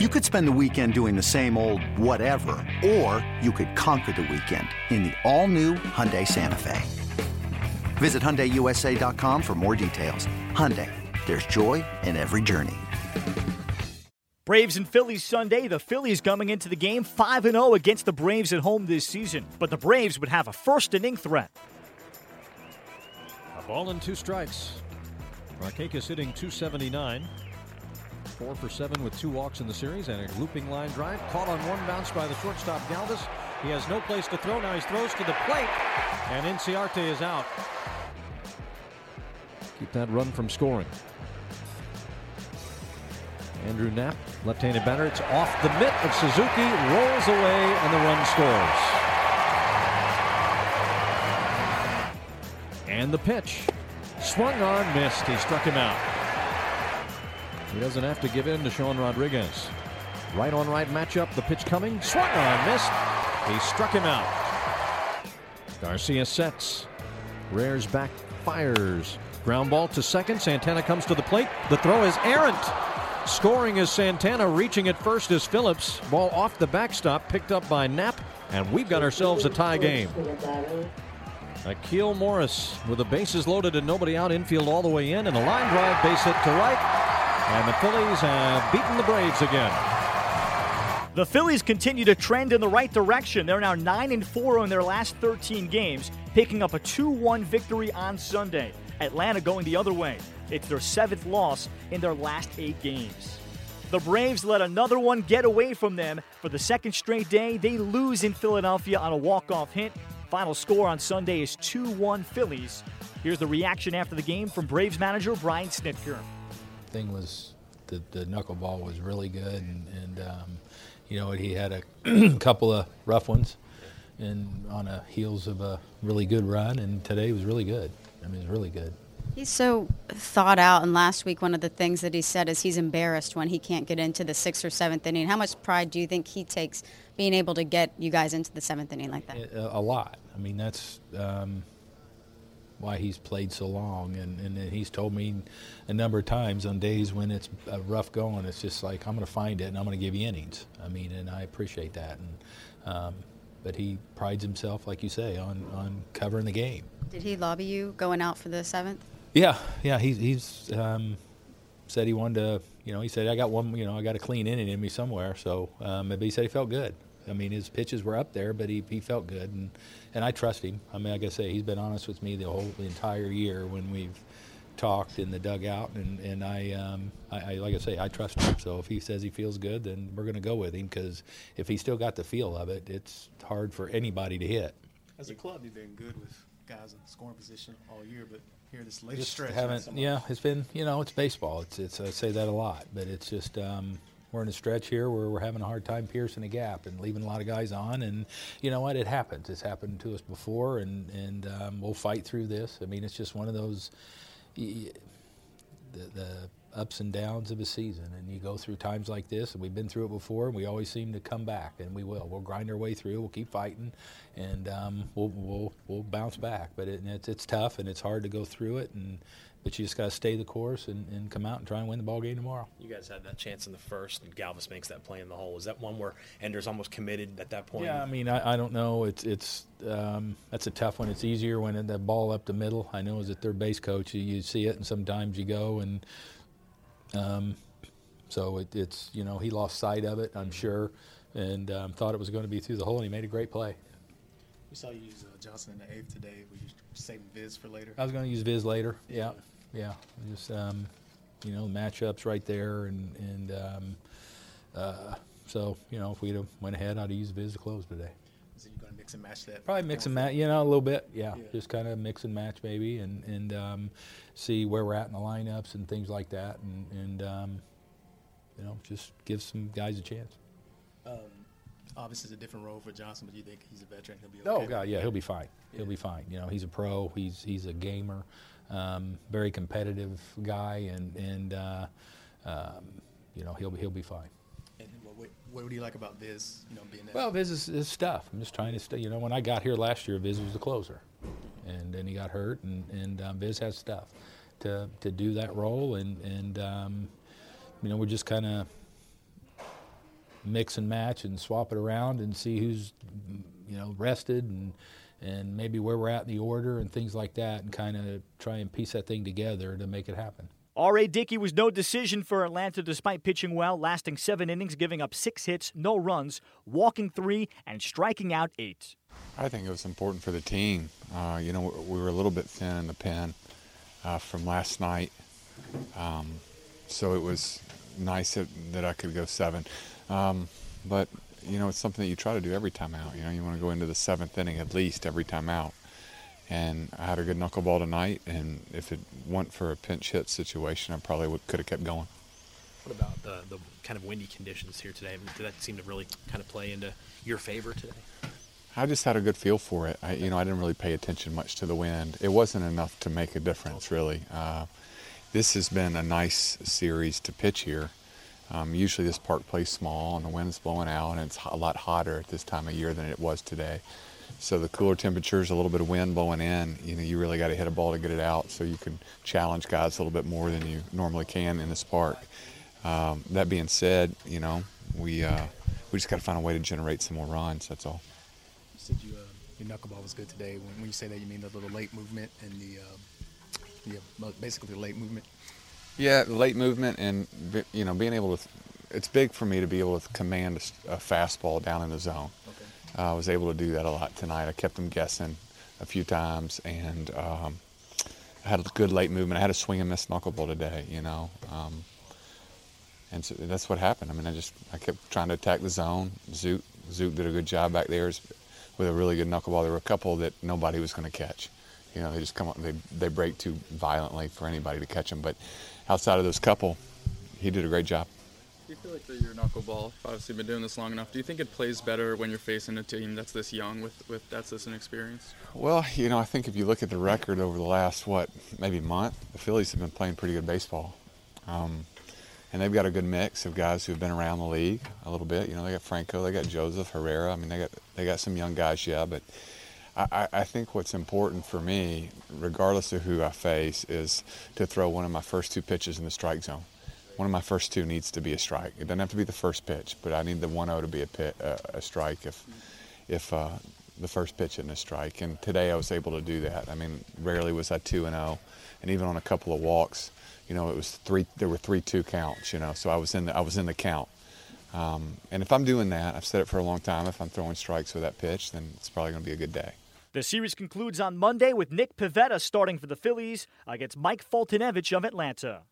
You could spend the weekend doing the same old whatever, or you could conquer the weekend in the all-new Hyundai Santa Fe. Visit HyundaiUSA.com for more details. Hyundai, there's joy in every journey. Braves and Phillies Sunday. The Phillies coming into the game 5 0 against the Braves at home this season, but the Braves would have a first inning threat. A ball and two strikes. Markakis hitting 279. Four for seven with two walks in the series and a looping line drive. Caught on one bounce by the shortstop Galvis. He has no place to throw. Now he throws to the plate, and Inciarte is out. Keep that run from scoring. Andrew Knapp, left-handed batter. It's off the mitt of Suzuki, rolls away, and the run scores. And the pitch. Swung on, missed. He struck him out. He doesn't have to give in to Sean Rodriguez. Right on right matchup. The pitch coming. Swung on, missed. He struck him out. Garcia sets. Rares back, fires. Ground ball to second. Santana comes to the plate. The throw is errant. Scoring is Santana. Reaching at first is Phillips. Ball off the backstop, picked up by Knapp, and we've got ourselves a tie game. Akil Morris with the bases loaded and nobody out, infield all the way in, and a line drive, base hit to right. And the Phillies have beaten the Braves again. The Phillies continue to trend in the right direction. They're now 9 and 4 in their last 13 games, picking up a 2 1 victory on Sunday. Atlanta going the other way. It's their seventh loss in their last eight games. The Braves let another one get away from them for the second straight day. They lose in Philadelphia on a walk-off hit. Final score on Sunday is 2-1 Phillies. Here's the reaction after the game from Braves manager Brian Snitker. Thing was the, the knuckleball was really good, and, and um, you know he had a couple of rough ones, and on the heels of a really good run, and today was really good. I mean, it was really good. He's so thought out, and last week one of the things that he said is he's embarrassed when he can't get into the sixth or seventh inning. How much pride do you think he takes being able to get you guys into the seventh inning like that? A, a lot. I mean, that's um, why he's played so long, and, and he's told me a number of times on days when it's rough going, it's just like I'm going to find it and I'm going to give you innings. I mean, and I appreciate that. And um, but he prides himself, like you say, on on covering the game. Did he lobby you going out for the seventh? Yeah, yeah. He, he's um, said he wanted to. You know, he said I got one. You know, I got a clean inning in me somewhere. So, um, but he said he felt good. I mean, his pitches were up there, but he, he felt good, and and I trust him. I mean, like I say, he's been honest with me the whole the entire year when we've talked in the dugout, and and I, um, I, I, like I say, I trust him. So if he says he feels good, then we're going to go with him because if he still got the feel of it, it's hard for anybody to hit. As a club, you've been good with guys in the scoring position all year, but here this latest just stretch. Haven't, yeah, it's been you know it's baseball. It's it's I say that a lot, but it's just um, we're in a stretch here where we're having a hard time piercing a gap and leaving a lot of guys on. And you know what? It happens. It's happened to us before, and and um, we'll fight through this. I mean, it's just one of those. The, the ups and downs of a season, and you go through times like this, and we've been through it before, and we always seem to come back, and we will. We'll grind our way through. We'll keep fighting, and um, we'll, we'll we'll bounce back. But it, it's it's tough, and it's hard to go through it, and but you just got to stay the course and, and come out and try and win the ball game tomorrow. You guys had that chance in the first, and Galvis makes that play in the hole. Is that one where Ender's almost committed at that point? Yeah, I mean, I, I don't know. It's it's um, that's a tough one. It's easier when the ball up the middle. I know as a third base coach, you, you see it, and sometimes you go and um, so it, it's you know he lost sight of it, I'm sure, and um, thought it was going to be through the hole, and he made a great play. We saw you use uh, Johnson in the eighth today. Were you saving Viz for later? I was going to use Viz later. Yeah, yeah. Yeah. Just um, you know matchups right there, and and um, uh, so you know if we'd have went ahead, I'd have used Viz to close today. So you're going to mix and match that? Probably mix and match. You know, a little bit. Yeah, yeah. just kind of mix and match maybe, and and um, see where we're at in the lineups and things like that, and, and um, you know, just give some guys a chance. Um, obviously, it's a different role for Johnson, but you think he's a veteran? He'll be okay. Oh God, yeah, he'll be fine. Yeah. He'll be fine. You know, he's a pro. He's he's a gamer, um, very competitive guy, and and uh, um, you know he'll be he'll be fine. And what, what, do you like about Viz? You know, being well, Viz is, is stuff. I'm just trying to stay. You know, when I got here last year, Viz was the closer and then he got hurt, and and um, Viz has stuff to to do that role, and and um, you know we're just kind of mix and match and swap it around and see who's you know rested and and maybe where we're at in the order and things like that, and kind of try and piece that thing together to make it happen. R.A. Dickey was no decision for Atlanta despite pitching well, lasting seven innings, giving up six hits, no runs, walking three, and striking out eight. I think it was important for the team. Uh, you know, we were a little bit thin in the pen uh, from last night, um, so it was nice that, that, I could go seven. Um, but you know, it's something that you try to do every time out. You know, you want to go into the seventh inning at least every time out and I had a good knuckleball tonight. And if it weren't for a pinch hit situation, I probably would, could have kept going. What about the, the kind of windy conditions here today? Did that seem to really kind of play into your favor today? I just had a good feel for it. I, you know, I didn't really pay attention much to the wind. It wasn't enough to make a difference, really. Uh, this has been a nice series to pitch here. Um, usually, this park plays small and the wind's blowing out, and it's a lot hotter at this time of year than it was today. So the cooler temperatures, a little bit of wind blowing in, you know, you really got to hit a ball to get it out so you can challenge guys a little bit more than you normally can in this park. Um, that being said, you know, we uh, we just got to find a way to generate some more runs. That's all. You said you, uh, your knuckleball was good today. When, when, you say that, you mean the little late movement and the, uh, yeah, basically the late movement. Yeah, late movement and you know being able to. It's big for me to be able to command a, fastball down in the zone. I was able to do that a lot tonight. I kept them guessing a few times, and um, I had a good late movement. I had a swing and miss knuckleball today, you know. Um, and so that's what happened. I mean, I just I kept trying to attack the zone. Zoot Zoot did a good job back there with a really good knuckleball. There were a couple that nobody was going to catch. You know, they just come up they they break too violently for anybody to catch them. But outside of those couple, he did a great job. Do you feel like the, your knuckleball, obviously been doing this long enough, do you think it plays better when you're facing a team that's this young with, with that's this inexperienced? Well, you know, I think if you look at the record over the last, what, maybe month, the Phillies have been playing pretty good baseball. Um, and they've got a good mix of guys who've been around the league a little bit. You know, they got Franco, they got Joseph Herrera. I mean, they got they got some young guys, yeah. But I, I think what's important for me, regardless of who I face, is to throw one of my first two pitches in the strike zone one of my first two needs to be a strike. It doesn't have to be the first pitch, but I need the 1-0 to be a, pit, uh, a strike if if uh, the first pitch isn't a strike. And today I was able to do that. I mean, rarely was I 2 and 0, and even on a couple of walks, you know, it was three. There were three two counts. You know, so I was in the I was in the count. Um, and if I'm doing that, I've said it for a long time. If I'm throwing strikes with that pitch, then it's probably going to be a good day. The series concludes on Monday with Nick Pivetta starting for the Phillies against Mike Foltynewicz of Atlanta.